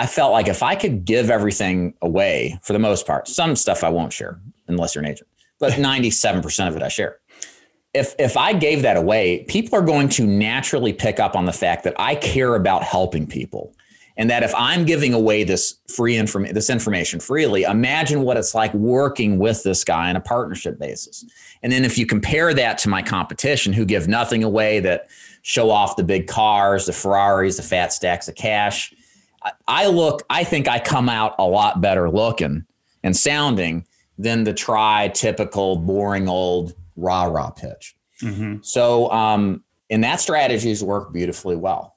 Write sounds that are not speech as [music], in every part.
I felt like if I could give everything away for the most part, some stuff I won't share unless you're an agent, but [laughs] 97% of it I share. If, if I gave that away, people are going to naturally pick up on the fact that I care about helping people. And that if I'm giving away this free information, this information freely, imagine what it's like working with this guy on a partnership basis. And then if you compare that to my competition who give nothing away, that show off the big cars, the Ferraris, the fat stacks of cash, I look, I think I come out a lot better looking and sounding than the try typical boring old rah rah pitch. Mm-hmm. So, um, and that strategies work beautifully well.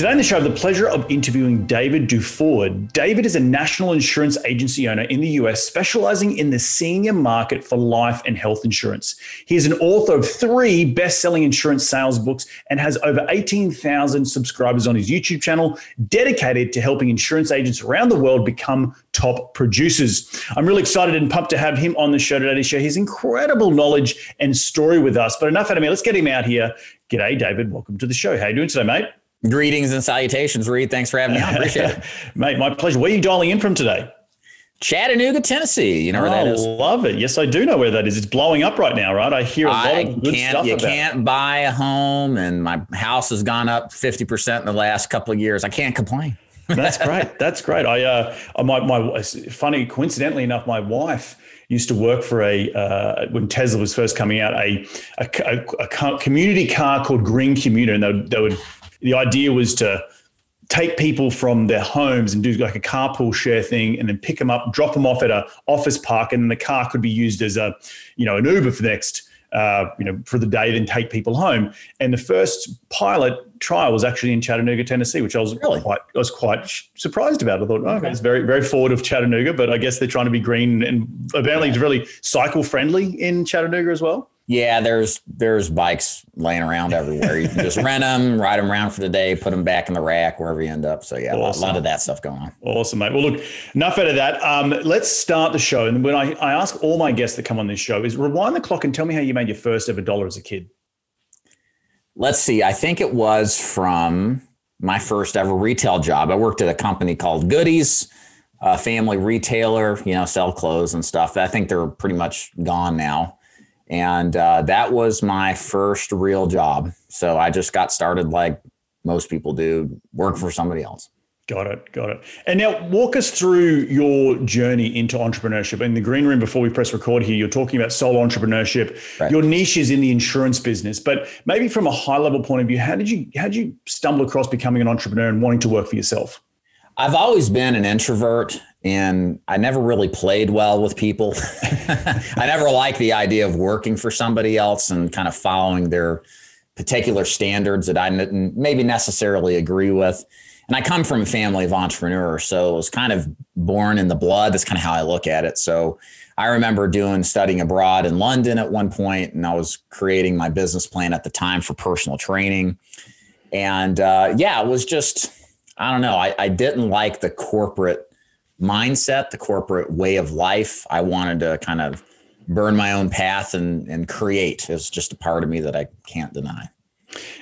Today on the show, I have the pleasure of interviewing David DuFord. David is a national insurance agency owner in the US, specializing in the senior market for life and health insurance. He is an author of three best selling insurance sales books and has over 18,000 subscribers on his YouTube channel, dedicated to helping insurance agents around the world become top producers. I'm really excited and pumped to have him on the show today to share his incredible knowledge and story with us. But enough out of me. Let's get him out here. G'day, David. Welcome to the show. How you doing today, mate? Greetings and salutations, Reed. Thanks for having me on. Appreciate it. [laughs] Mate, my pleasure. Where are you dialing in from today? Chattanooga, Tennessee. You know where oh, that is? Love it. Yes, I do know where that is. It's blowing up right now, right? I hear a lot of good stuff You about can't buy a home, and my house has gone up fifty percent in the last couple of years. I can't complain. [laughs] That's great. That's great. I uh, my my funny coincidentally enough, my wife used to work for a uh, when Tesla was first coming out a a, a, a community car called Green Commuter, and they would, they would the idea was to take people from their homes and do like a carpool share thing and then pick them up drop them off at a office park and the car could be used as a you know an uber for the next uh, you know for the day then take people home and the first pilot trial was actually in chattanooga tennessee which i was really? quite i was quite surprised about i thought oh, okay. it's very very forward of chattanooga but i guess they're trying to be green and apparently it's really cycle friendly in chattanooga as well yeah, there's there's bikes laying around everywhere. You can just [laughs] rent them, ride them around for the day, put them back in the rack wherever you end up. So yeah, awesome. a lot of that stuff going on. Awesome, mate. Well, look, enough out of that. Um, let's start the show. And when I, I ask all my guests that come on this show is rewind the clock and tell me how you made your first ever dollar as a kid. Let's see. I think it was from my first ever retail job. I worked at a company called Goodies, a family retailer. You know, sell clothes and stuff. I think they're pretty much gone now and uh, that was my first real job. So I just got started like most people do, work for somebody else. Got it. Got it. And now walk us through your journey into entrepreneurship. In the green room, before we press record here, you're talking about solo entrepreneurship. Right. Your niche is in the insurance business, but maybe from a high level point of view, how did you how did you stumble across becoming an entrepreneur and wanting to work for yourself? I've always been an introvert and I never really played well with people. [laughs] I never liked the idea of working for somebody else and kind of following their particular standards that I didn't maybe necessarily agree with. And I come from a family of entrepreneurs, so it was kind of born in the blood. That's kind of how I look at it. So I remember doing studying abroad in London at one point, and I was creating my business plan at the time for personal training. And uh, yeah, it was just I don't know. I, I didn't like the corporate mindset, the corporate way of life. I wanted to kind of burn my own path and and create is just a part of me that I can't deny.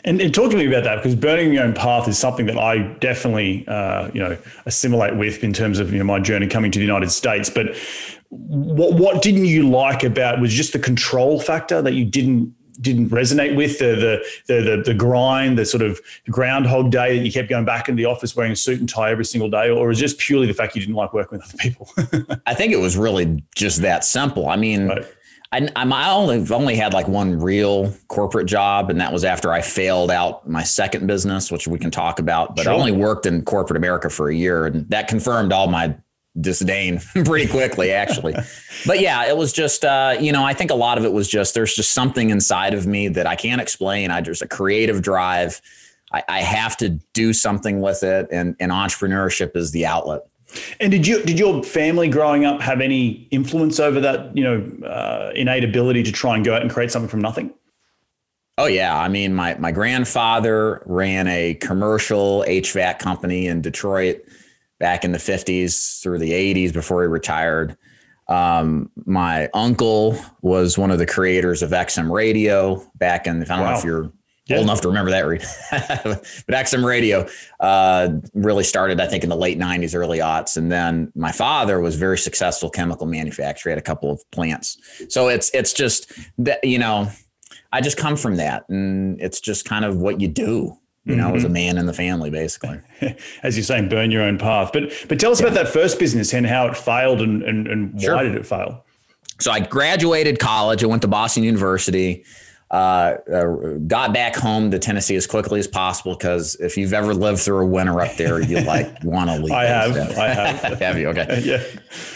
And, and, talk to me about that because burning your own path is something that I definitely, uh, you know, assimilate with in terms of you know my journey coming to the United States. But what what didn't you like about was just the control factor that you didn't didn't resonate with the, the the the the, grind, the sort of groundhog day that you kept going back into the office wearing a suit and tie every single day, or is just purely the fact you didn't like working with other people? [laughs] I think it was really just that simple. I mean. Right. I, I only only had like one real corporate job, and that was after I failed out my second business, which we can talk about. But sure. I only worked in corporate America for a year, and that confirmed all my disdain [laughs] pretty quickly, actually. but yeah, it was just, uh, you know, I think a lot of it was just there's just something inside of me that I can't explain. I just a creative drive. I, I have to do something with it, and, and entrepreneurship is the outlet. And did you did your family growing up have any influence over that, you know, uh, innate ability to try and go out and create something from nothing? Oh yeah, I mean my my grandfather ran a commercial HVAC company in Detroit back in the 50s through the 80s before he retired. Um, my uncle was one of the creators of XM Radio back in, I don't wow. know if you're yeah. old enough to remember that, [laughs] but XM Radio uh, really started, I think, in the late 90s, early aughts. And then my father was very successful chemical manufacturer, had a couple of plants. So it's it's just that, you know, I just come from that. And it's just kind of what you do you know, mm-hmm. as a man in the family, basically. [laughs] As you're saying, burn your own path. But but tell us yeah. about that first business and how it failed and, and, and sure. why did it fail? So I graduated college. I went to Boston University. Uh, uh, got back home to Tennessee as quickly as possible because if you've ever lived through a winter up there, you like [laughs] want to leave. I have. I have. [laughs] have you? Okay. yeah.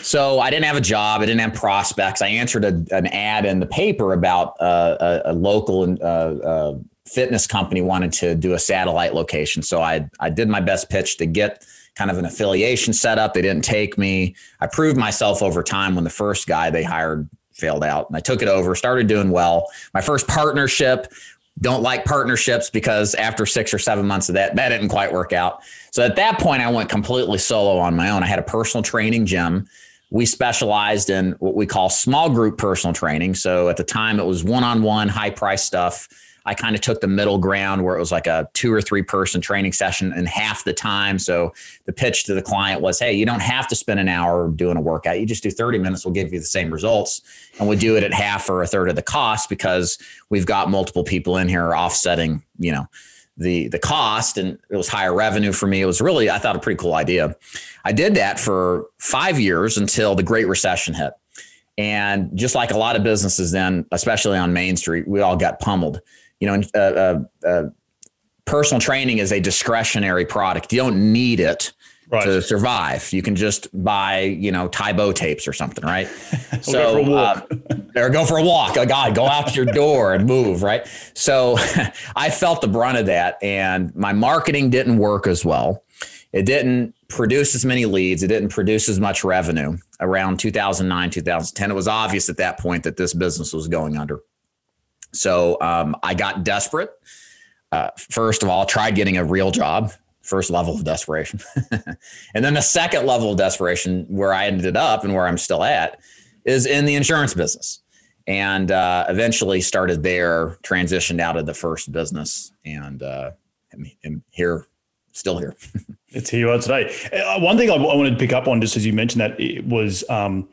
So I didn't have a job. I didn't have prospects. I answered a, an ad in the paper about uh, a, a, local uh, uh, fitness company wanted to do a satellite location. So I I did my best pitch to get kind of an affiliation set up. They didn't take me. I proved myself over time when the first guy they hired failed out. And I took it over, started doing well. My first partnership, don't like partnerships because after six or seven months of that, that didn't quite work out. So at that point, I went completely solo on my own. I had a personal training gym. We specialized in what we call small group personal training. So at the time, it was one on one, high price stuff I kind of took the middle ground where it was like a two or three person training session in half the time. So the pitch to the client was, hey, you don't have to spend an hour doing a workout. You just do 30 minutes, we'll give you the same results. And we do it at half or a third of the cost because we've got multiple people in here offsetting, you know, the the cost and it was higher revenue for me. It was really, I thought a pretty cool idea. I did that for five years until the Great Recession hit. And just like a lot of businesses then, especially on Main Street, we all got pummeled you know, uh, uh, uh, personal training is a discretionary product. You don't need it right. to survive. You can just buy, you know, Tae Bo tapes or something, right? [laughs] so, go uh, or go for a walk. Oh God, go out your door and move, right? So, [laughs] I felt the brunt of that, and my marketing didn't work as well. It didn't produce as many leads. It didn't produce as much revenue around 2009, 2010. It was obvious at that point that this business was going under. So um, I got desperate. Uh, first of all, tried getting a real job, first level of desperation. [laughs] and then the second level of desperation, where I ended up and where I'm still at, is in the insurance business. And uh, eventually started there, transitioned out of the first business, and uh, am here, still here. [laughs] it's here you are today. Uh, one thing I, I wanted to pick up on, just as you mentioned that, it was um,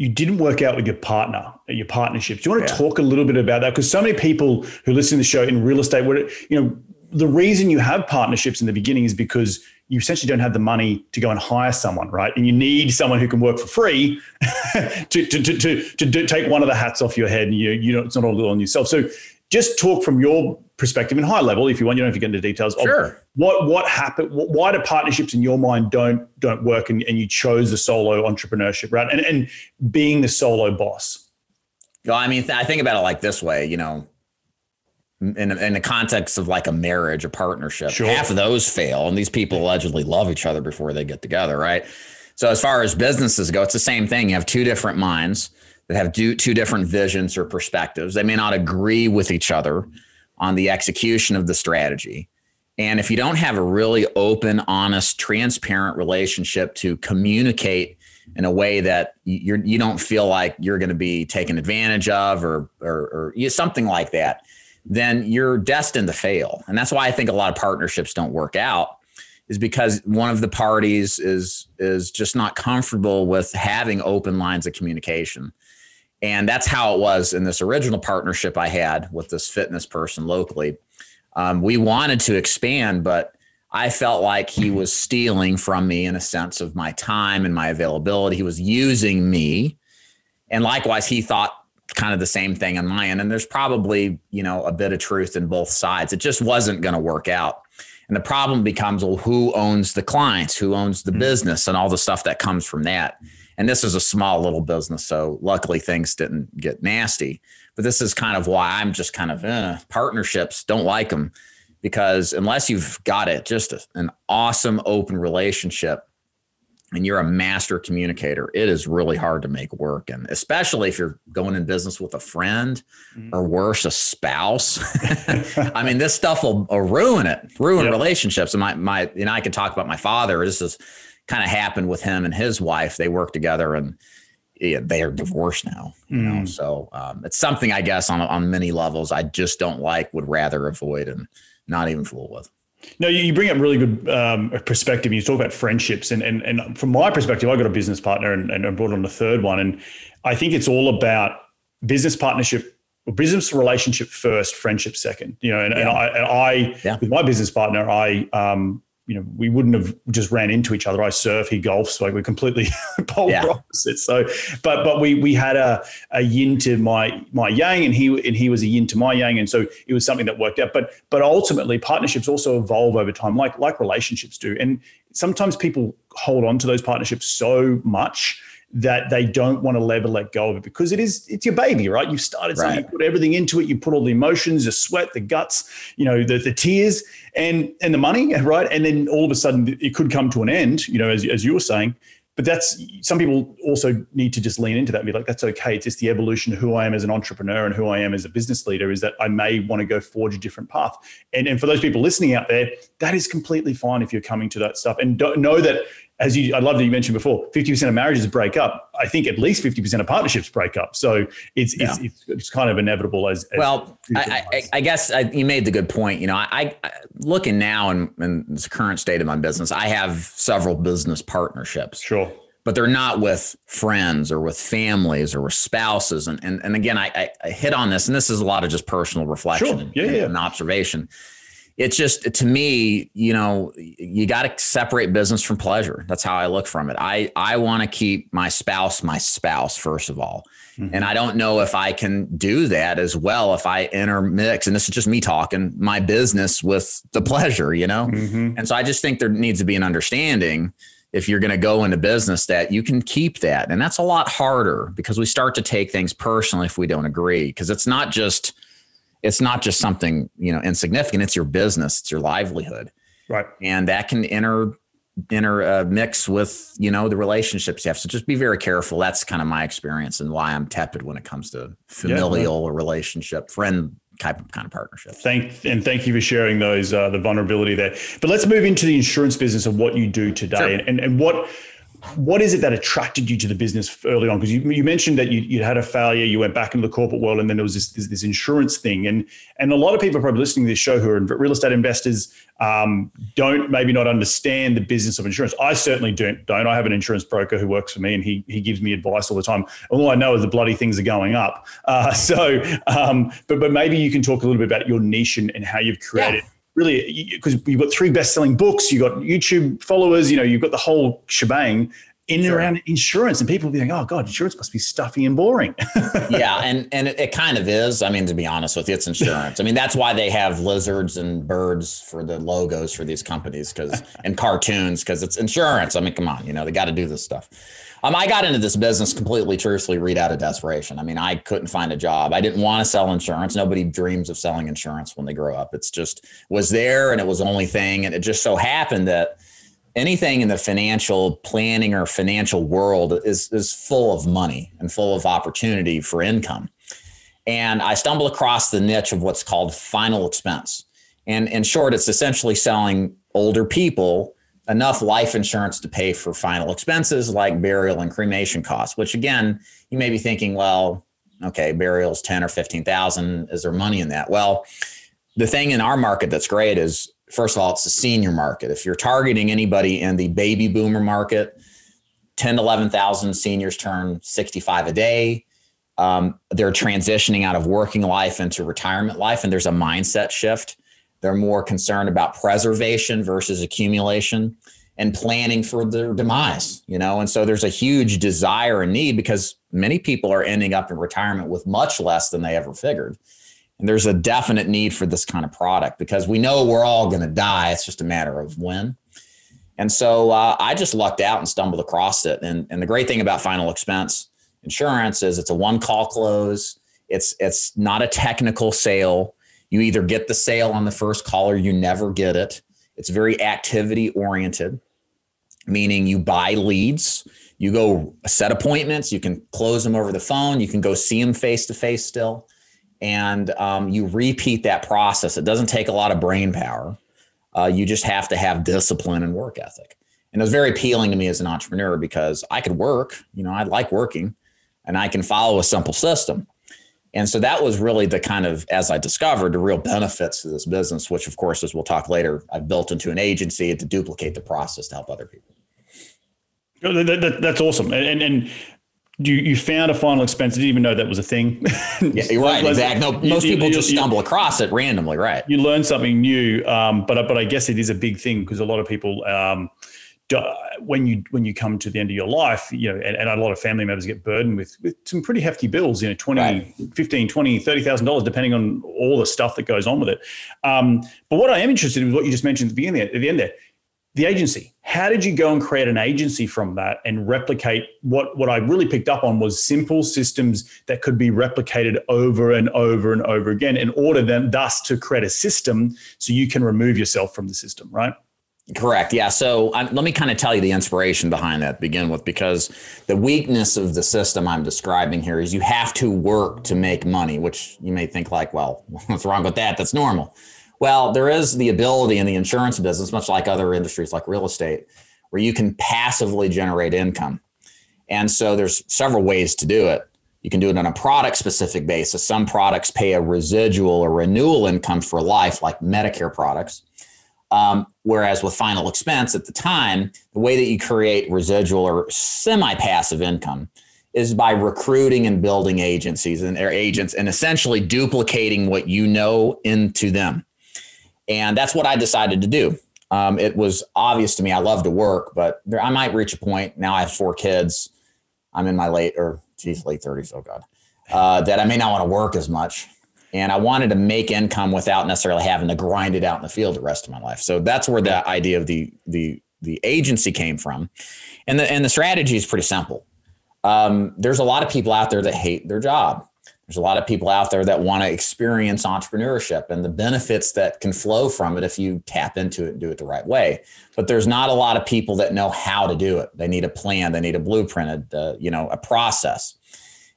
you didn't work out with your partner, your partnerships. Do you want to yeah. talk a little bit about that? Because so many people who listen to the show in real estate, what you know, the reason you have partnerships in the beginning is because you essentially don't have the money to go and hire someone, right? And you need someone who can work for free [laughs] to, to, to, to, take one of the hats off your head. And you, you know, it's not all on yourself. So just talk from your perspective in high level, if you want, you don't have to get into details. Sure. what, what happened, why do partnerships in your mind don't, don't work and, and you chose the solo entrepreneurship, right? And, and being the solo boss. Well, I mean, I think about it like this way, you know, in, in the context of like a marriage, a partnership, sure. half of those fail, and these people allegedly love each other before they get together, right? So as far as businesses go, it's the same thing. You have two different minds that have two, two different visions or perspectives. They may not agree with each other on the execution of the strategy. And if you don't have a really open, honest, transparent relationship to communicate in a way that you're you don't feel like you're going to be taken advantage of or or, or something like that, then you're destined to fail. And that's why I think a lot of partnerships don't work out is because one of the parties is is just not comfortable with having open lines of communication. And that's how it was in this original partnership I had with this fitness person locally. Um, we wanted to expand, but I felt like he [clears throat] was stealing from me in a sense of my time and my availability. He was using me. And likewise, he thought kind of the same thing on my end. And there's probably, you know, a bit of truth in both sides. It just wasn't going to work out. And the problem becomes, well, who owns the clients? Who owns the mm-hmm. business and all the stuff that comes from that? And this is a small little business. So luckily things didn't get nasty. But this is kind of why I'm just kind of eh, partnerships, don't like them because unless you've got it, just a, an awesome open relationship and you're a master communicator, it is really hard to make work. And especially if you're going in business with a friend mm-hmm. or worse, a spouse. [laughs] I mean, this stuff will, will ruin it, ruin yep. relationships. And my, my, know, I can talk about my father. This has kind of happened with him and his wife. They work together and yeah, they are divorced now. You mm. know, so um, it's something I guess on on many levels I just don't like, would rather avoid, and not even fool with. No, you bring up really good um, perspective. You talk about friendships, and, and and from my perspective, I got a business partner, and, and I brought on a third one, and I think it's all about business partnership, or business relationship first, friendship second. You know, and, yeah. and I, and I yeah. with my business partner, I um, you know, we wouldn't have just ran into each other. I surf, he golfs, like we're completely [laughs] polar yeah. opposites. So, but but we we had a, a yin to my my yang, and he and he was a yin to my yang, and so it was something that worked out. But but ultimately, partnerships also evolve over time, like like relationships do, and sometimes people hold on to those partnerships so much that they don't want to ever let go of it because it is it's your baby, right? You've started right. something, you put everything into it, you put all the emotions, the sweat, the guts, you know, the, the tears and and the money, [laughs] right? And then all of a sudden it could come to an end, you know, as, as you were saying. But that's some people also need to just lean into that and be like, that's okay. It's just the evolution of who I am as an entrepreneur and who I am as a business leader is that I may want to go forge a different path. And, and for those people listening out there, that is completely fine if you're coming to that stuff. And don't know that as you, I love that you mentioned before, 50% of marriages break up. I think at least 50% of partnerships break up. So it's, yeah. it's, it's, it's, kind of inevitable as, as well, I, I, I, guess I, you made the good point. You know, I, I looking now in, in the current state of my business, I have several business partnerships. Sure. But they're not with friends or with families or with spouses. And, and, and again, I, I hit on this, and this is a lot of just personal reflection sure. yeah, and, yeah. and observation it's just to me, you know, you got to separate business from pleasure. That's how I look from it. I I want to keep my spouse my spouse first of all. Mm-hmm. And I don't know if I can do that as well if I intermix and this is just me talking my business with the pleasure, you know? Mm-hmm. And so I just think there needs to be an understanding if you're going to go into business that you can keep that. And that's a lot harder because we start to take things personally if we don't agree because it's not just it's not just something you know insignificant it's your business it's your livelihood right and that can enter inter uh, mix with you know the relationships you have so just be very careful that's kind of my experience and why i'm tepid when it comes to familial yeah, relationship friend type of kind of partnership. Thank and thank you for sharing those uh, the vulnerability there. But let's move into the insurance business of what you do today sure. and, and what what is it that attracted you to the business early on? Because you, you mentioned that you, you had a failure, you went back into the corporate world, and then there was this, this, this insurance thing. And and a lot of people probably listening to this show who are real estate investors um, don't maybe not understand the business of insurance. I certainly don't. Don't I have an insurance broker who works for me, and he he gives me advice all the time. All I know is the bloody things are going up. Uh, [laughs] so, um, but but maybe you can talk a little bit about your niche and, and how you've created. Yeah really because you've got three best-selling books, you've got YouTube followers, you know, you've got the whole shebang in and around insurance, and people will be like, "Oh God, insurance must be stuffy and boring." [laughs] yeah, and and it, it, kind of is. I mean, to be honest with you, it's insurance. I mean, that's why they have lizards and birds for the logos for these companies, because and cartoons, because it's insurance. I mean, come on, you know, they got to do this stuff. Um, I got into this business completely, truthfully, Reed out of desperation. I mean, I couldn't find a job. I didn't want to sell insurance. Nobody dreams of selling insurance when they grow up. It's just was there, and it was the only thing, and it just so happened that anything in the financial planning or financial world is is full of money and full of opportunity for income. And I stumbled across the niche of what's called final expense. And in short, it's essentially selling older people enough life insurance to pay for final expenses like burial and cremation costs, which again, you may be thinking, well, okay, burial's 10 or 15,000. Is there money in that? Well, the thing in our market that's great is first of all, it's the senior market. If you're targeting anybody in the baby boomer market, 10 to 11,000 seniors turn 65 a day. Um, they're transitioning out of working life into retirement life, and there's a mindset shift. They're more concerned about preservation versus accumulation and planning for their demise, you know? And so there's a huge desire and need because many people are ending up in retirement with much less than they ever figured. And there's a definite need for this kind of product because we know we're all going to die. It's just a matter of when. And so uh, I just lucked out and stumbled across it. And, and the great thing about final expense insurance is it's a one call close. It's it's not a technical sale. You either get the sale on the first call or you never get it. It's very activity oriented, meaning you buy leads, you go set appointments, you can close them over the phone, you can go see them face to face still and um, you repeat that process. It doesn't take a lot of brain power. Uh, you just have to have discipline and work ethic. And it was very appealing to me as an entrepreneur because I could work, you know, I like working and I can follow a simple system. And so that was really the kind of, as I discovered, the real benefits to this business, which, of course, as we'll talk later, I've built into an agency to duplicate the process to help other people. That, that, that's awesome. And, and you you found a final expense. I didn't even know that was a thing. [laughs] yeah, you're [laughs] right. exactly. No, most you, people you, just stumble across it randomly, right? You learn something new, um, but but I guess it is a big thing because a lot of people. Um, when you when you come to the end of your life, you know, and, and a lot of family members get burdened with with some pretty hefty bills, you know, 20, right. 15, 20, 30,000 dollars, depending on all the stuff that goes on with it. Um, but what I am interested in is what you just mentioned at the beginning, at the end there, the agency. How did you go and create an agency from that and replicate what, what I really picked up on was simple systems that could be replicated over and over and over again in order then thus to create a system so you can remove yourself from the system, right? Correct. Yeah. So um, let me kind of tell you the inspiration behind that to begin with, because the weakness of the system I'm describing here is you have to work to make money, which you may think like, well, [laughs] what's wrong with that? That's normal. Well, there is the ability in the insurance business, much like other industries like real estate, where you can passively generate income. And so there's several ways to do it. You can do it on a product specific basis. Some products pay a residual or renewal income for life, like Medicare products. Um, whereas with final expense at the time, the way that you create residual or semi passive income is by recruiting and building agencies and their agents and essentially duplicating what you know into them. And that's what I decided to do. Um, it was obvious to me. I love to work, but there, I might reach a point. Now I have four kids. I'm in my late or geez, late 30s. Oh God, uh, that I may not want to work as much. And I wanted to make income without necessarily having to grind it out in the field the rest of my life. So that's where the idea of the the the agency came from. And the and the strategy is pretty simple. Um, there's a lot of people out there that hate their job. There's a lot of people out there that want to experience entrepreneurship and the benefits that can flow from it if you tap into it and do it the right way. But there's not a lot of people that know how to do it. They need a plan, they need a blueprint, uh, you know, a process.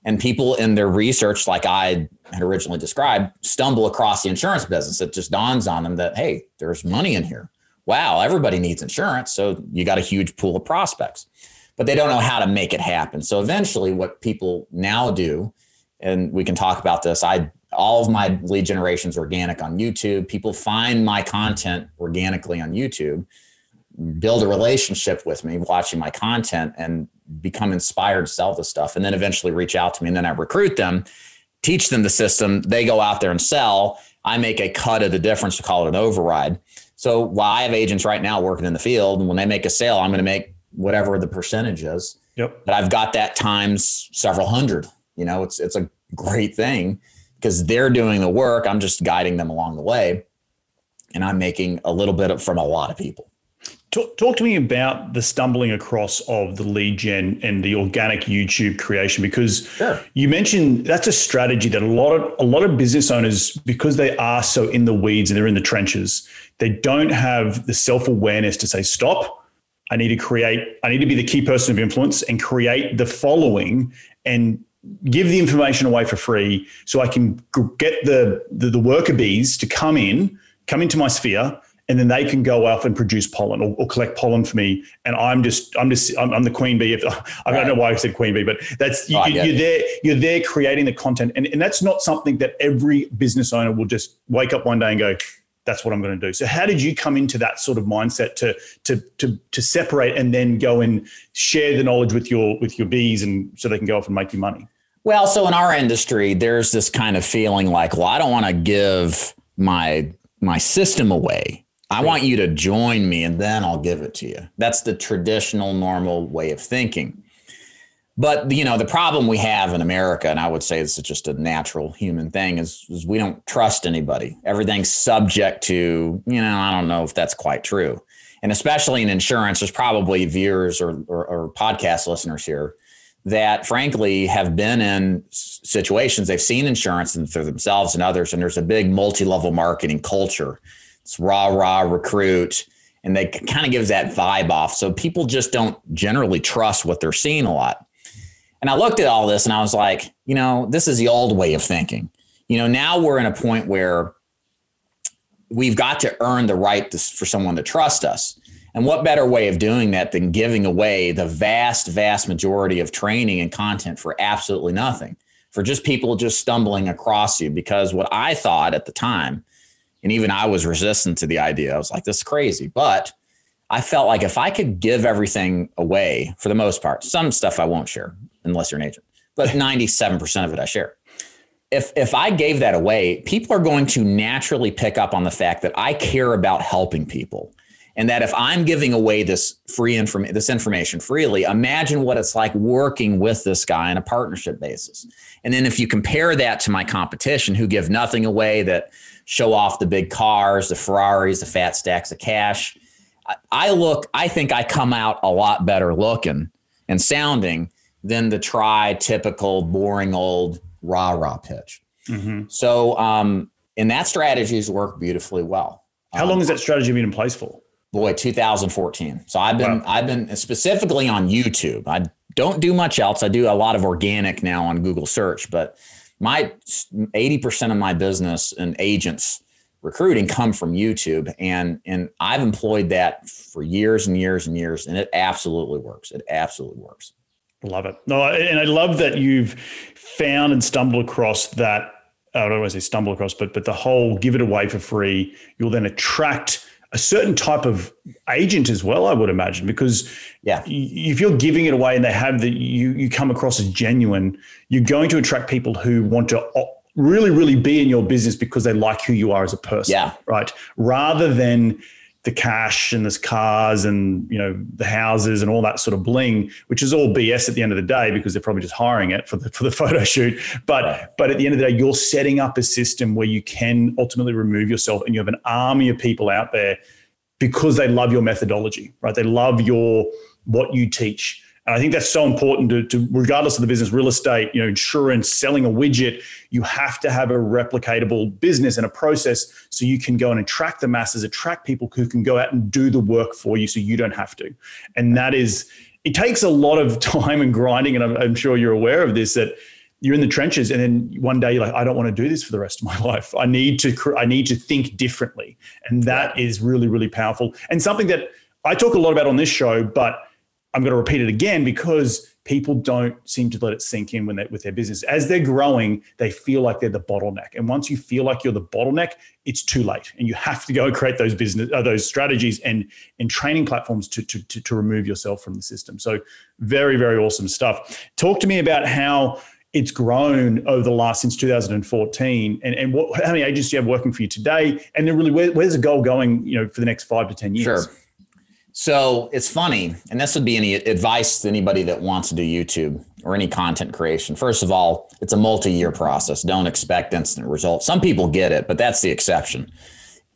And people in their research, like I had originally described, stumble across the insurance business. It just dawns on them that, hey, there's money in here. Wow, everybody needs insurance. So you got a huge pool of prospects, but they don't know how to make it happen. So eventually, what people now do and we can talk about this. I all of my lead generations organic on YouTube. People find my content organically on YouTube, build a relationship with me, watching my content, and become inspired to sell this stuff, and then eventually reach out to me. And then I recruit them, teach them the system. They go out there and sell. I make a cut of the difference to call it an override. So while I have agents right now working in the field, and when they make a sale, I'm going to make whatever the percentage is. Yep. But I've got that times several hundred. You know, it's it's a great thing because they're doing the work. I'm just guiding them along the way, and I'm making a little bit from a lot of people. Talk, talk, to me about the stumbling across of the lead gen and the organic YouTube creation because sure. you mentioned that's a strategy that a lot of a lot of business owners because they are so in the weeds and they're in the trenches they don't have the self awareness to say stop I need to create I need to be the key person of influence and create the following and give the information away for free so I can get the the, the worker bees to come in come into my sphere and then they can go off and produce pollen or, or, collect pollen for me. And I'm just, I'm just, I'm, I'm the queen bee. If, [laughs] I don't know why I said queen bee, but that's you, are there. You're there creating the content, and, and that's not something that every business owner will just wake up one day and go, "That's what I'm going to do." So, how did you come into that sort of mindset to to to to separate and then go and share the knowledge with your with your bees, and so they can go off and make you money? Well, so in our industry, there's this kind of feeling like, well, I don't want to give my my system away I want you to join me and then I'll give it to you. That's the traditional, normal way of thinking. But you know, the problem we have in America, and I would say this is just a natural human thing, is, is we don't trust anybody. Everything's subject to, you know, I don't know if that's quite true. And especially in insurance, there's probably viewers or, or, or podcast listeners here that frankly have been in situations they've seen insurance for themselves and others, and there's a big multi-level marketing culture it's rah rah recruit, and they kind of gives that vibe off. So people just don't generally trust what they're seeing a lot. And I looked at all this and I was like, you know, this is the old way of thinking. You know, now we're in a point where we've got to earn the right to, for someone to trust us. And what better way of doing that than giving away the vast, vast majority of training and content for absolutely nothing, for just people just stumbling across you? Because what I thought at the time and even I was resistant to the idea. I was like, this is crazy. But I felt like if I could give everything away for the most part, some stuff I won't share unless you're an agent, but 97% of it I share. If, if I gave that away, people are going to naturally pick up on the fact that I care about helping people. And that if I'm giving away this free information, this information freely, imagine what it's like working with this guy on a partnership basis. And then if you compare that to my competition who give nothing away that show off the big cars, the Ferraris, the fat stacks of cash. I look, I think I come out a lot better looking and sounding than the try typical boring old rah rah pitch. Mm-hmm. So, um, and that strategy has worked beautifully well. How um, long has that strategy been in place for? Boy, 2014. So I've been, wow. I've been specifically on YouTube. I don't do much else. I do a lot of organic now on Google search, but my 80% of my business and agents recruiting come from YouTube and and I've employed that for years and years and years and it absolutely works. It absolutely works. Love it. No, and I love that you've found and stumbled across that I don't want to say stumble across, but but the whole give it away for free. You'll then attract a certain type of agent as well, I would imagine, because yeah, if you're giving it away and they have that you you come across as genuine, you're going to attract people who want to really really be in your business because they like who you are as a person. Yeah, right. Rather than the cash and the cars and you know the houses and all that sort of bling, which is all BS at the end of the day because they're probably just hiring it for the for the [laughs] photo shoot. But but at the end of the day, you're setting up a system where you can ultimately remove yourself, and you have an army of people out there because they love your methodology, right? They love your what you teach. And I think that's so important to, to, regardless of the business, real estate, you know, insurance, selling a widget, you have to have a replicatable business and a process so you can go and attract the masses, attract people who can go out and do the work for you so you don't have to. And that is, it takes a lot of [laughs] time and grinding. And I'm, I'm sure you're aware of this, that you're in the trenches and then one day you're like i don't want to do this for the rest of my [laughs] life i need to i need to think differently and that is really really powerful and something that i talk a lot about on this show but I'm going to repeat it again because people don't seem to let it sink in when they, with their business. As they're growing, they feel like they're the bottleneck, and once you feel like you're the bottleneck, it's too late, and you have to go create those business, uh, those strategies, and and training platforms to, to to to remove yourself from the system. So, very very awesome stuff. Talk to me about how it's grown over the last since 2014 and, and what, how many agents do you have working for you today and then really where, where's the goal going you know for the next five to ten years sure so it's funny and this would be any advice to anybody that wants to do youtube or any content creation. First of all it's a multi-year process. Don't expect instant results. Some people get it but that's the exception.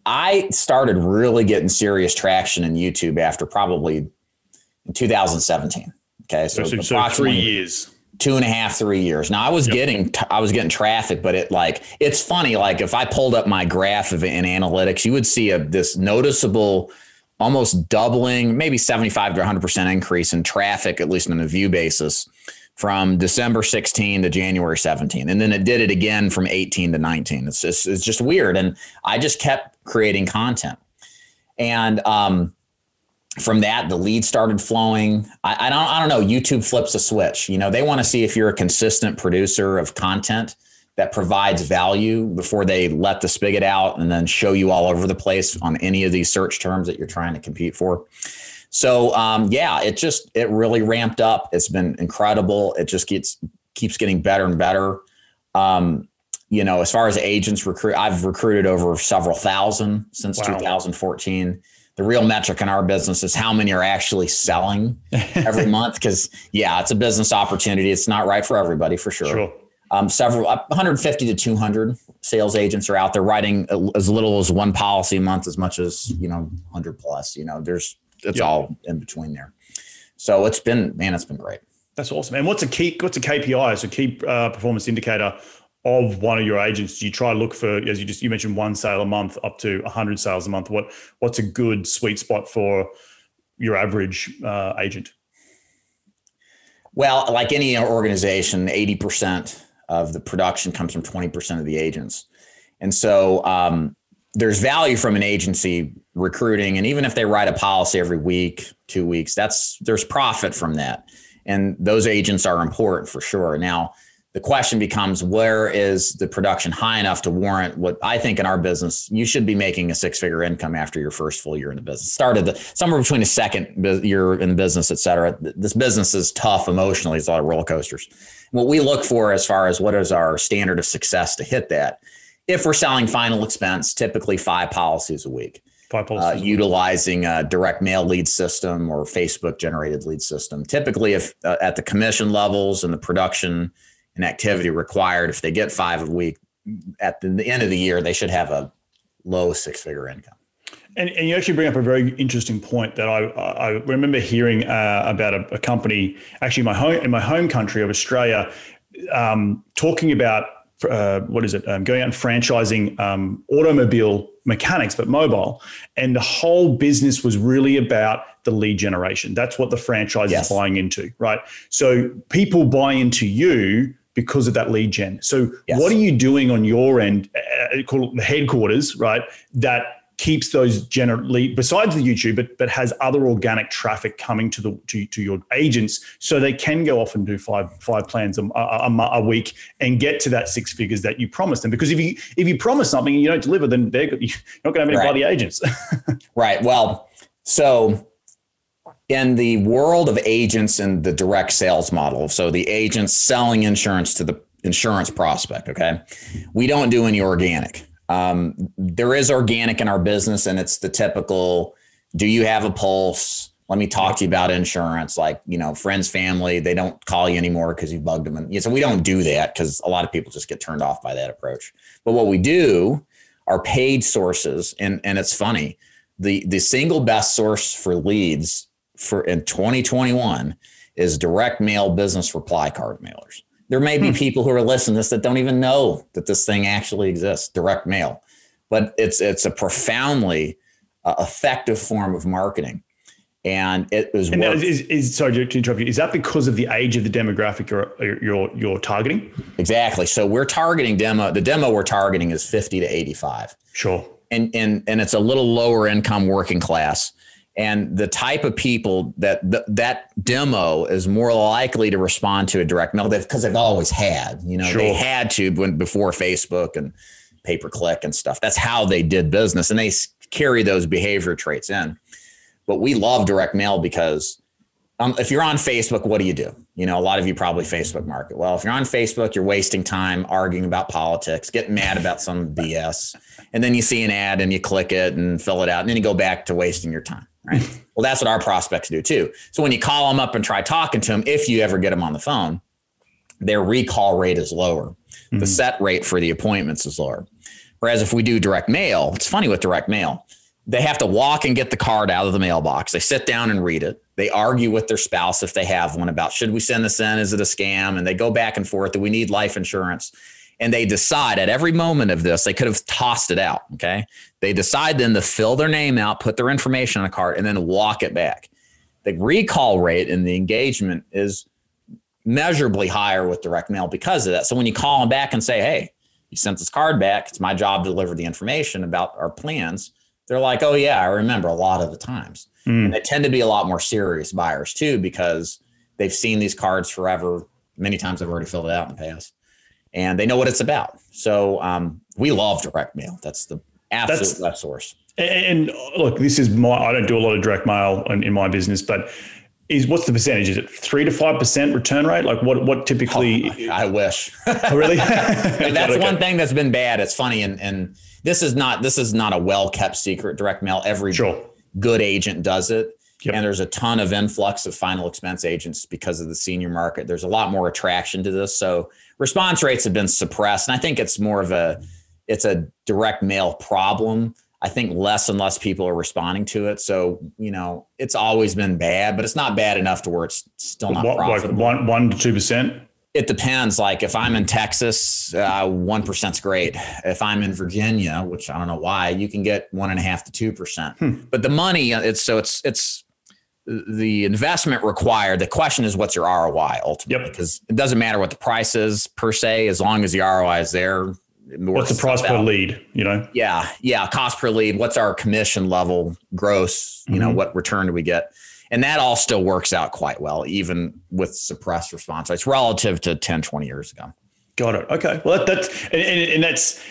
I started really getting serious traction in youtube after probably in 2017 okay? So, so, so three years. Two and a half three years. Now i was yep. getting i was getting traffic but it like it's funny like if i pulled up my graph of it in analytics you would see a this noticeable almost doubling maybe 75 to 100% increase in traffic at least on a view basis from december 16 to january 17 and then it did it again from 18 to 19 it's just it's just weird and i just kept creating content and um from that, the leads started flowing. I, I, don't, I don't know. YouTube flips a switch. You know, they want to see if you're a consistent producer of content that provides value before they let the spigot out and then show you all over the place on any of these search terms that you're trying to compete for. So, um, yeah, it just it really ramped up. It's been incredible. It just gets keeps getting better and better. Um, you know, as far as agents recruit, I've recruited over several thousand since wow. 2014 the real metric in our business is how many are actually selling [laughs] every month. Because yeah, it's a business opportunity. It's not right for everybody for sure. sure. Um, several 150 to 200 sales agents are out there writing as little as one policy a month, as much as you know 100 plus. You know, there's it's all in between there. So it's been man, it's been great. That's awesome. And what's a key? What's a KPI? So key uh, performance indicator of one of your agents do you try to look for as you just you mentioned one sale a month up to 100 sales a month what what's a good sweet spot for your average uh, agent well like any organization 80% of the production comes from 20% of the agents. And so um, there's value from an agency recruiting and even if they write a policy every week two weeks that's there's profit from that. And those agents are important for sure. Now the question becomes where is the production high enough to warrant what I think in our business you should be making a six figure income after your first full year in the business. Started the somewhere between a second year in the business, et cetera. This business is tough emotionally. It's a lot of roller coasters. What we look for as far as what is our standard of success to hit that. If we're selling final expense, typically five policies a week. Five policies. Uh, utilizing a direct mail lead system or Facebook generated lead system. Typically, if uh, at the commission levels and the production and activity required. If they get five a week at the, the end of the year, they should have a low six figure income. And, and, you actually bring up a very interesting point that I, I remember hearing uh, about a, a, company, actually my home in my home country of Australia, um, talking about uh, what is it? Um, going out and franchising um, automobile mechanics, but mobile, and the whole business was really about the lead generation. That's what the franchise yes. is buying into, right? So people buy into you because of that lead gen. So yes. what are you doing on your end, uh, call it the headquarters, right? That keeps those generally besides the YouTube, but but has other organic traffic coming to the to, to your agents, so they can go off and do five five plans a, a, a, week and get to that six figures that you promised them. Because if you if you promise something and you don't deliver, then they're [laughs] you're not going to have any right. bloody agents. [laughs] right. Well, so in the world of agents and the direct sales model, so the agents selling insurance to the insurance prospect, okay, we don't do any organic. Um, there is organic in our business, and it's the typical do you have a pulse? Let me talk to you about insurance. Like, you know, friends, family, they don't call you anymore because you bugged them. And yeah, so we don't do that because a lot of people just get turned off by that approach. But what we do are paid sources. And, and it's funny, the, the single best source for leads for in 2021 is direct mail business reply card mailers. There may be hmm. people who are listening to this that don't even know that this thing actually exists, direct mail, but it's it's a profoundly uh, effective form of marketing. And it was and is, is, sorry to interrupt you. Is that because of the age of the demographic you're, you're you're targeting? Exactly. So we're targeting demo. The demo we're targeting is 50 to 85. Sure. And and and it's a little lower income working class and the type of people that th- that demo is more likely to respond to a direct mail because they've always had you know sure. they had to when before facebook and pay per click and stuff that's how they did business and they carry those behavior traits in but we love direct mail because um, if you're on Facebook, what do you do? You know, a lot of you probably Facebook market. Well, if you're on Facebook, you're wasting time arguing about politics, getting mad about some BS, and then you see an ad and you click it and fill it out, and then you go back to wasting your time. Right. [laughs] well, that's what our prospects do too. So when you call them up and try talking to them, if you ever get them on the phone, their recall rate is lower. Mm-hmm. The set rate for the appointments is lower. Whereas if we do direct mail, it's funny with direct mail they have to walk and get the card out of the mailbox. They sit down and read it. They argue with their spouse if they have one about should we send this in? Is it a scam? And they go back and forth. Do we need life insurance? And they decide at every moment of this, they could have tossed it out. Okay. They decide then to fill their name out, put their information on a card, and then walk it back. The recall rate and the engagement is measurably higher with direct mail because of that. So when you call them back and say, hey, you sent this card back, it's my job to deliver the information about our plans they're like, oh yeah, I remember a lot of the times. Mm. And they tend to be a lot more serious buyers too because they've seen these cards forever. Many times they've already filled it out in the past, and they know what it's about. So um, we love direct mail. That's the absolute That's, best source. And look, this is my. I don't do a lot of direct mail in, in my business, but is what's the percentage? Is it three to five percent return rate? Like what what typically? Oh, I wish. oh, really? [laughs] [laughs] and that's okay. one thing that's been bad. It's funny, and and this is not this is not a well kept secret. Direct mail. Every sure. good agent does it. Yep. And there's a ton of influx of final expense agents because of the senior market. There's a lot more attraction to this. So response rates have been suppressed. And I think it's more of a it's a direct mail problem. I think less and less people are responding to it. So, you know, it's always been bad, but it's not bad enough to where it's still not what, profitable. Like one, one to two percent it depends. Like if I'm in Texas, uh, one percent's great. If I'm in Virginia, which I don't know why, you can get one and a half to two percent. Hmm. But the money, uh, it's so it's it's the investment required. The question is, what's your ROI ultimately? Yep. Because it doesn't matter what the price is per se, as long as the ROI is there. What's the price per lead? You know? Yeah, yeah. Cost per lead. What's our commission level gross? You mm-hmm. know, what return do we get? and that all still works out quite well, even with suppressed response rates relative to 10, 20 years ago. Got it. Okay. Well, that, that's, and, and, and that's,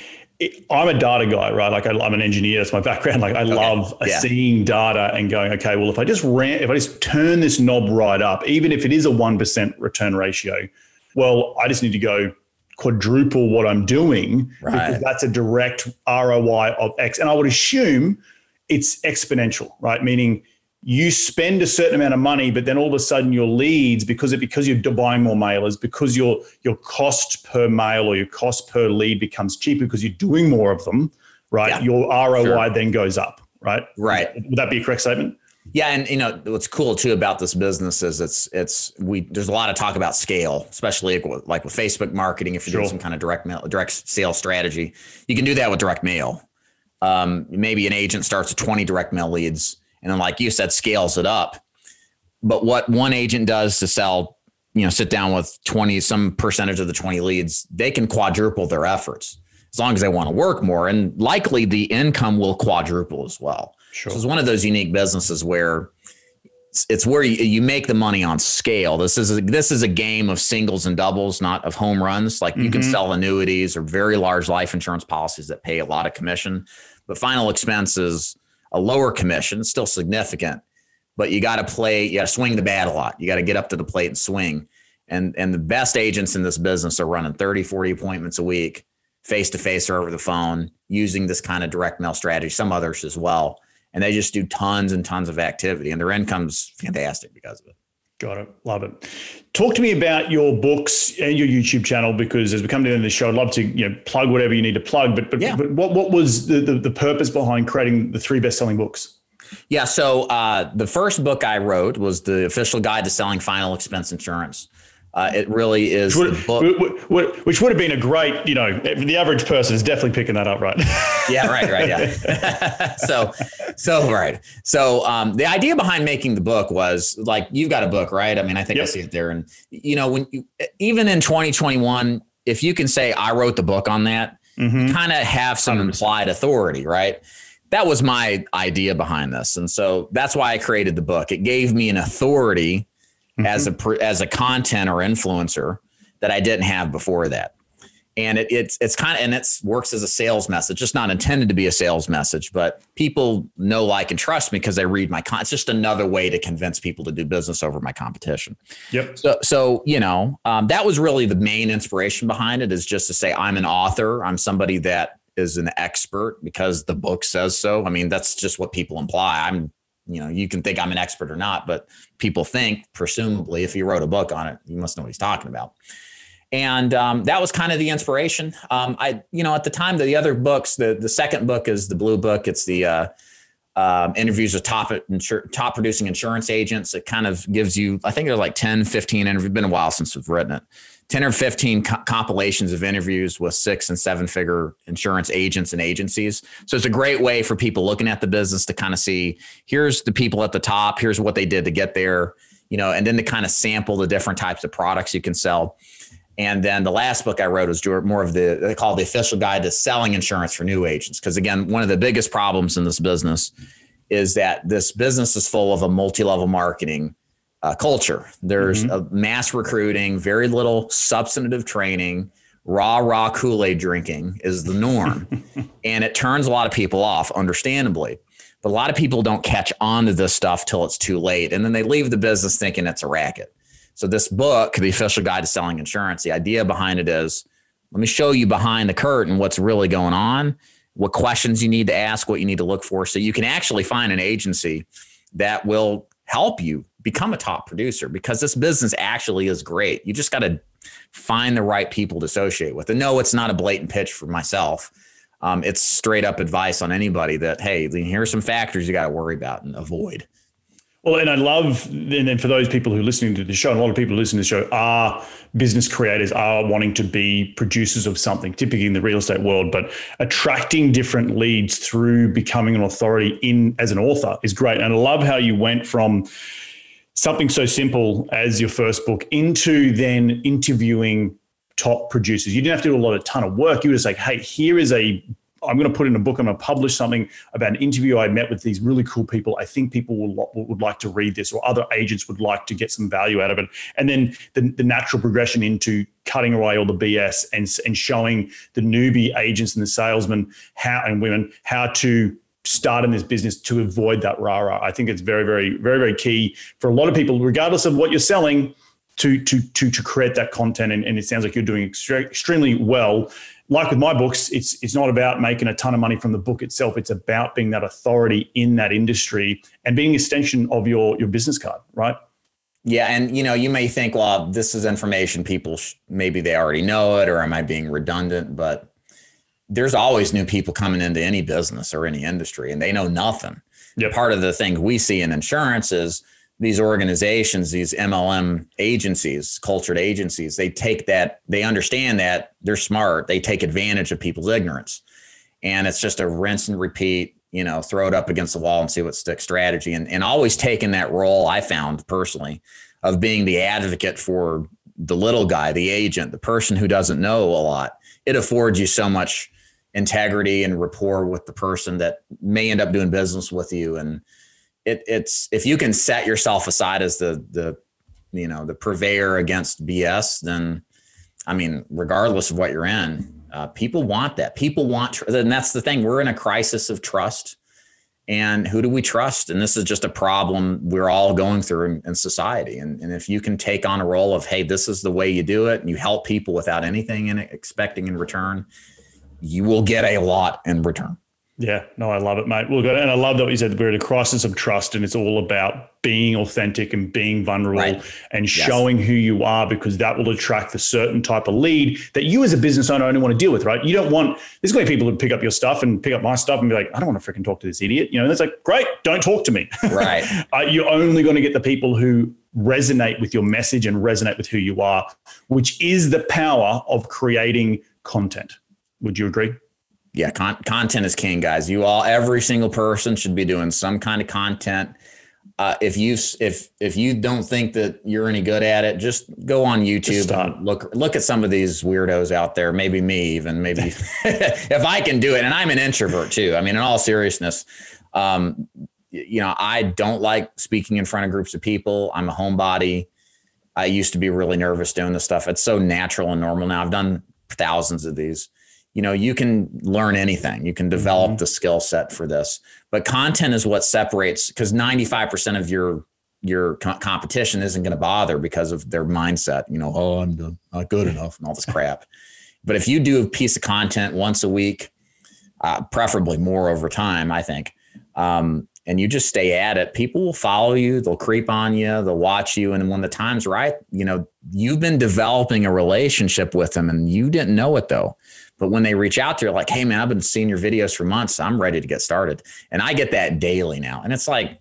I'm a data guy, right? Like I, am an engineer. That's my background. Like I okay. love yeah. seeing data and going, okay, well, if I just ran, if I just turn this knob right up, even if it is a 1% return ratio, well, I just need to go quadruple what I'm doing right. because that's a direct ROI of X. And I would assume it's exponential, right? Meaning you spend a certain amount of money, but then all of a sudden your leads, because it because you're buying more mailers, because your your cost per mail or your cost per lead becomes cheaper because you're doing more of them, right? Yeah, your ROI sure. then goes up, right? Right. Would that be a correct statement? Yeah, and you know what's cool too about this business is it's it's we there's a lot of talk about scale, especially like with Facebook marketing. If you're sure. doing some kind of direct mail, direct sales strategy, you can do that with direct mail. Um, maybe an agent starts with 20 direct mail leads and then like you said scales it up but what one agent does to sell you know sit down with 20 some percentage of the 20 leads they can quadruple their efforts as long as they want to work more and likely the income will quadruple as well sure. so it's one of those unique businesses where it's where you, you make the money on scale. This is a, this is a game of singles and doubles, not of home runs. Like you mm-hmm. can sell annuities or very large life insurance policies that pay a lot of commission, but final expenses a lower commission, still significant, but you got to play, you got to swing the bat a lot. You got to get up to the plate and swing. And, and the best agents in this business are running 30, 40 appointments a week, face to face or over the phone, using this kind of direct mail strategy, some others as well. And they just do tons and tons of activity, and their income's fantastic because of it. Got it. Love it. Talk to me about your books and your YouTube channel because as we come to the end of the show, I'd love to you know plug whatever you need to plug. But but, yeah. but what what was the, the, the purpose behind creating the three best selling books? Yeah. So uh, the first book I wrote was the official guide to selling final expense insurance. Uh, it really is which would, which would, have been a great, you know, the average person is definitely picking that up, right? [laughs] yeah, right, right, yeah. [laughs] so, so right. So, um, the idea behind making the book was like you've got a book, right? I mean, I think yep. I see it there, and you know, when you, even in 2021, if you can say I wrote the book on that, mm-hmm. kind of have some 100%. implied authority, right? That was my idea behind this, and so that's why I created the book. It gave me an authority mm-hmm. as a as a content or influencer that I didn't have before that. and it, it's it's kind of and it works as a sales message just not intended to be a sales message but people know like and trust me because they read my con it's just another way to convince people to do business over my competition yep so so you know um, that was really the main inspiration behind it is just to say i'm an author i'm somebody that is an expert because the book says so i mean that's just what people imply i'm you know you can think i'm an expert or not but people think presumably if you wrote a book on it you must know what he's talking about and um, that was kind of the inspiration. Um, I, you know, at the time, the other books, the the second book is the Blue Book. It's the uh, um, interviews with top insur- top producing insurance agents. It kind of gives you, I think there's like 10, 15 interviews. Been a while since we've written it. 10 or 15 co- compilations of interviews with six and seven figure insurance agents and agencies. So it's a great way for people looking at the business to kind of see here's the people at the top, here's what they did to get there, you know, and then to kind of sample the different types of products you can sell. And then the last book I wrote was more of the they call the official guide to selling insurance for new agents. Because again, one of the biggest problems in this business is that this business is full of a multi-level marketing uh, culture. There's mm-hmm. a mass recruiting, very little substantive training, raw raw Kool-Aid drinking is the norm, [laughs] and it turns a lot of people off, understandably. But a lot of people don't catch on to this stuff till it's too late, and then they leave the business thinking it's a racket. So this book, the official guide to selling insurance, the idea behind it is let me show you behind the curtain what's really going on, what questions you need to ask, what you need to look for so you can actually find an agency that will help you become a top producer because this business actually is great. You just got to find the right people to associate with. And no, it's not a blatant pitch for myself. Um, it's straight up advice on anybody that, hey, here are some factors you got to worry about and avoid. Well, and I love, and then for those people who are listening to the show, and a lot of people listening to the show are business creators, are wanting to be producers of something, typically in the real estate world, but attracting different leads through becoming an authority in as an author is great. And I love how you went from something so simple as your first book into then interviewing top producers. You didn't have to do a lot of ton of work. You were just like, hey, here is a I'm going to put in a book. I'm going to publish something about an interview I met with these really cool people. I think people will, would like to read this, or other agents would like to get some value out of it. And then the, the natural progression into cutting away all the BS and and showing the newbie agents and the salesmen how and women how to start in this business to avoid that rah rah. I think it's very very very very key for a lot of people, regardless of what you're selling. To, to, to, to create that content. And, and it sounds like you're doing extremely well like with my books, it's it's not about making a ton of money from the book itself. It's about being that authority in that industry and being an extension of your your business card, right? Yeah, and you know, you may think, well, this is information people sh- maybe they already know it, or am I being redundant? But there's always new people coming into any business or any industry, and they know nothing. Yep. Part of the thing we see in insurance is these organizations, these MLM agencies, cultured agencies, they take that, they understand that they're smart. They take advantage of people's ignorance. And it's just a rinse and repeat, you know, throw it up against the wall and see what sticks strategy. And, and always taking that role, I found personally, of being the advocate for the little guy, the agent, the person who doesn't know a lot. It affords you so much integrity and rapport with the person that may end up doing business with you. And, it, it's if you can set yourself aside as the the you know the purveyor against BS, then I mean, regardless of what you're in, uh, people want that. People want, tr- and that's the thing. We're in a crisis of trust, and who do we trust? And this is just a problem we're all going through in, in society. And, and if you can take on a role of, hey, this is the way you do it, and you help people without anything in it, expecting in return, you will get a lot in return. Yeah, no, I love it, mate. Well, good. And I love that you said we're at a crisis of trust and it's all about being authentic and being vulnerable right. and yes. showing who you are because that will attract the certain type of lead that you as a business owner only want to deal with, right? You don't want, there's going to be people who pick up your stuff and pick up my stuff and be like, I don't want to freaking talk to this idiot. You know, it's like, great, don't talk to me. [laughs] Right. uh, you're only going to get the people who resonate with your message and resonate with who you are, which is the power of creating content. Would you agree? yeah, con- content is king, guys. You all, every single person should be doing some kind of content. Uh, if you if if you don't think that you're any good at it, just go on YouTube and look look at some of these weirdos out there. Maybe me, even maybe [laughs] if I can do it. And I'm an introvert too. I mean, in all seriousness, um, you know, I don't like speaking in front of groups of people. I'm a homebody. I used to be really nervous doing this stuff. It's so natural and normal now. I've done thousands of these. You know, you can learn anything. You can develop mm-hmm. the skill set for this. But content is what separates because 95% of your your co- competition isn't going to bother because of their mindset. You know, oh, I'm not good enough and all this crap. but if you do a piece of content once a week, uh, preferably more over time, I think, um, and you just stay at it, people will follow you, they'll creep on you, they'll watch you. And when the time's right, you know, you've been developing a relationship with them and you didn't know it though. But when they reach out to you, like, hey man, I've been seeing your videos for months. I'm ready to get started. And I get that daily now. And it's like,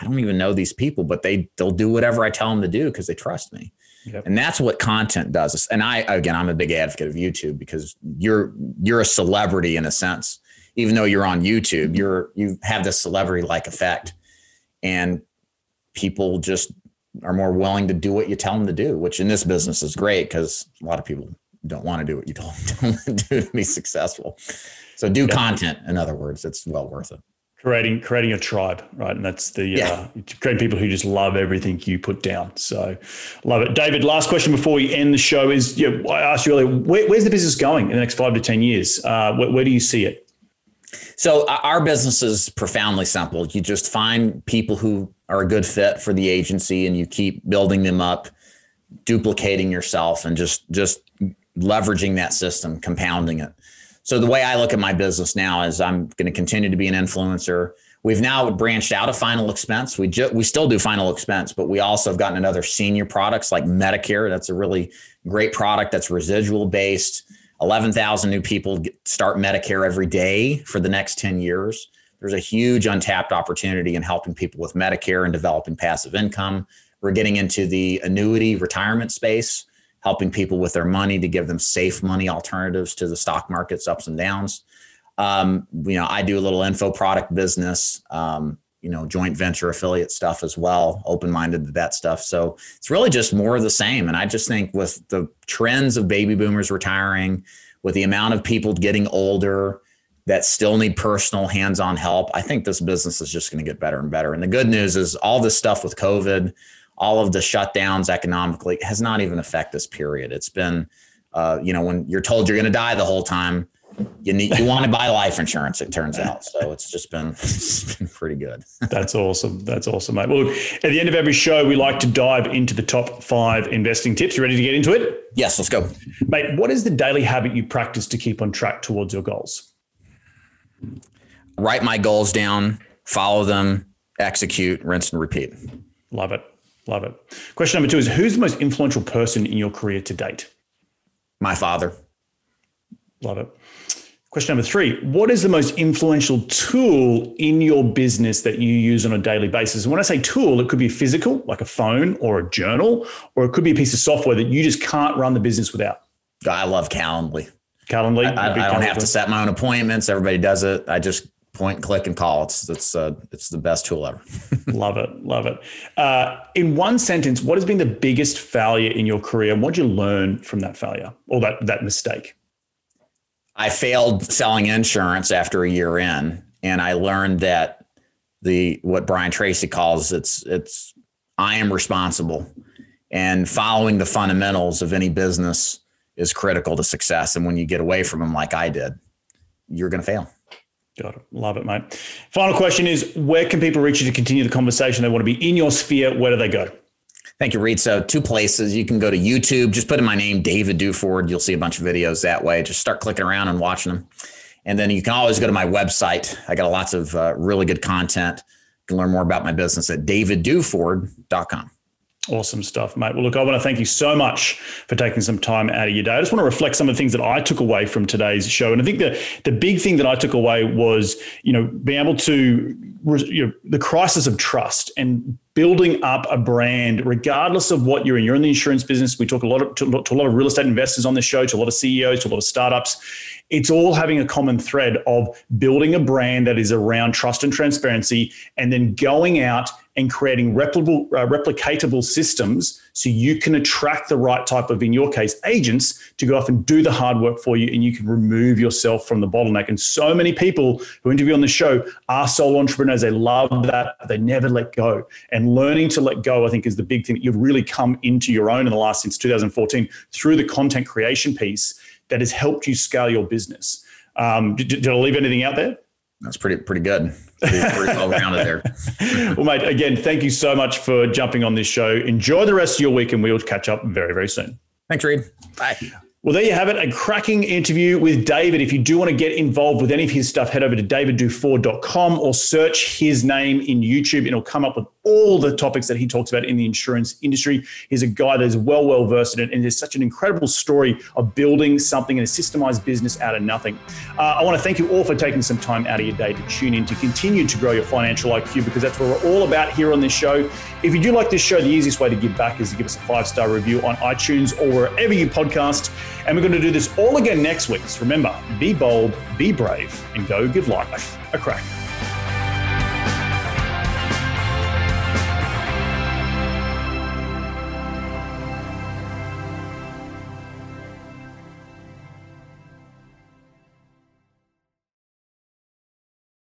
I don't even know these people, but they they'll do whatever I tell them to do because they trust me. Yep. And that's what content does. And I again, I'm a big advocate of YouTube because you're you're a celebrity in a sense even though you're on YouTube, you're you have this celebrity like effect, and people just are more willing to do what you tell them to do, which in this business is great because a lot of people don't want to do what you told [laughs] them to do to be successful. So do yeah. content. In other words, it's well worth it. Creating creating a tribe, right? And that's the yeah. uh, creating people who just love everything you put down. So love it, David. Last question before we end the show is: you know, I asked you earlier, where, where's the business going in the next five to ten years? Uh, where, where do you see it? So our business is profoundly simple. You just find people who are a good fit for the agency and you keep building them up, duplicating yourself and just just leveraging that system, compounding it. So the way I look at my business now is I'm going to continue to be an influencer. We've now branched out of final expense. We ju- we still do final expense, but we also have gotten another senior products like Medicare. That's a really great product that's residual based 11,000 new people start Medicare every day for the next 10 years. There's a huge untapped opportunity in helping people with Medicare and developing passive income. We're getting into the annuity retirement space, helping people with their money to give them safe money alternatives to the stock market's ups and downs. Um, you know, I do a little info product business. Um, you know joint venture affiliate stuff as well open-minded to that stuff so it's really just more of the same and i just think with the trends of baby boomers retiring with the amount of people getting older that still need personal hands-on help i think this business is just going to get better and better and the good news is all this stuff with covid all of the shutdowns economically has not even affected this period. It's been uh, you know when you're told you're going to die the whole time you need you want to buy life insurance it turns out. So it's just been [laughs] it's been pretty good. [laughs] That's awesome. That's awesome mate. Well look at the end of every show we like to dive into the top five investing tips. You ready to get into it? Yes let's go. Mate what is the daily habit you practice to keep on track towards your goals? Write my goals down follow them execute rinse and repeat. Love it love it question number two is who's the most influential person in your career to date my father love it Question number three What is the most influential tool in your business that you use on a daily basis? And when I say tool, it could be physical, like a phone or a journal, or it could be a piece of software that you just can't run the business without. I love Calendly. Calendly? I, I, I don't have to set my own appointments. Everybody does it. I just point, click, and call. It's it's uh, it's the best tool ever. [laughs] love it, love it. Uh, in one sentence, what has been the biggest failure in your career, and what did you learn from that failure or that that mistake? I failed selling insurance after a year in, and I learned that the what Brian Tracy calls it's it's I am responsible, and following the fundamentals of any business is critical to success. And when you get away from them, like I did, you're going to fail. Got it. Love it, mate. Final question is: Where can people reach you to continue the conversation? They want to be in your sphere. Where do they go? Thank you, Reed. So, two places you can go to YouTube. Just put in my name, David Duford. You'll see a bunch of videos that way. Just start clicking around and watching them. And then you can always go to my website. I got lots of uh, really good content. You can learn more about my business at davidduford.com. Awesome stuff, mate. Well, look, I want to thank you so much for taking some time out of your day. I just want to reflect some of the things that I took away from today's show. And I think the, the big thing that I took away was, you know, being able to, you know, the crisis of trust and building up a brand, regardless of what you're in. You're in the insurance business. We talk a lot of, to, to a lot of real estate investors on this show, to a lot of CEOs, to a lot of startups it's all having a common thread of building a brand that is around trust and transparency and then going out and creating replicable, uh, replicatable systems so you can attract the right type of, in your case, agents to go off and do the hard work for you and you can remove yourself from the bottleneck. And so many people who interview on the show are solo entrepreneurs. They love that. They never let go. And learning to let go, I think, is the big thing that you've really come into your own in the last since 2014 through the content creation piece that has helped you scale your business. Um, did, did I leave anything out there? That's pretty pretty good. Pretty, pretty well [laughs] rounded there. well, mate, again, thank you so much for jumping on this show. Enjoy the rest of your week, and we'll catch up very, very soon. Thanks, Reed. Bye. Well, there you have it, a cracking interview with David. If you do want to get involved with any of his stuff, head over to davidduford.com or search his name in YouTube, and it'll come up with all the topics that he talks about in the insurance industry. He's a guy that is well, well versed in it, and there's such an incredible story of building something in a systemized business out of nothing. Uh, I want to thank you all for taking some time out of your day to tune in to continue to grow your financial IQ because that's what we're all about here on this show. If you do like this show, the easiest way to give back is to give us a five star review on iTunes or wherever you podcast. And we're going to do this all again next week. So remember, be bold, be brave, and go give life a crack.